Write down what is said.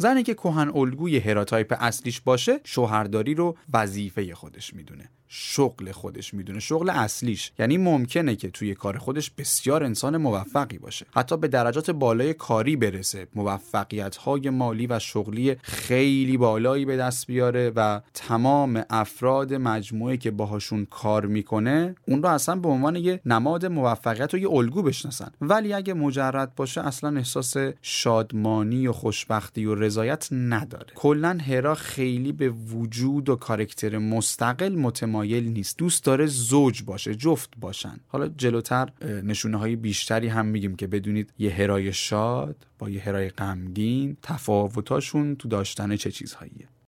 زنی که کهن الگوی هراتایپ اصلیش باشه شوهرداری رو وظیفه خودش می‌دونه. شغل خودش می‌دونه. شغل اصلیش. یعنی ممکنه که توی کار خودش بسیار انسان موفقی باشه. حتی به درجات بالای کاری برسه. موفقیت های مالی و شغلی خیلی بالایی به دست بیاره و تمام افراد مجموعه که باهاشون کار می‌کنه اون رو اصلا به عنوان یه نماد موفقیت و یه الگو بشناسن. ولی اگه مجرد باشه اصلا احساس شادمانی و خوشبختی و رضایت نداره. کلا هرا خیلی به وجود و کارکتر مستقل متمایل مایل نیست. دوست داره زوج باشه جفت باشن. حالا جلوتر نشونه های بیشتری هم میگیم که بدونید یه هرای شاد با یه هرای غمگین تفاوتاشون تو داشتن چه چیزهاییه.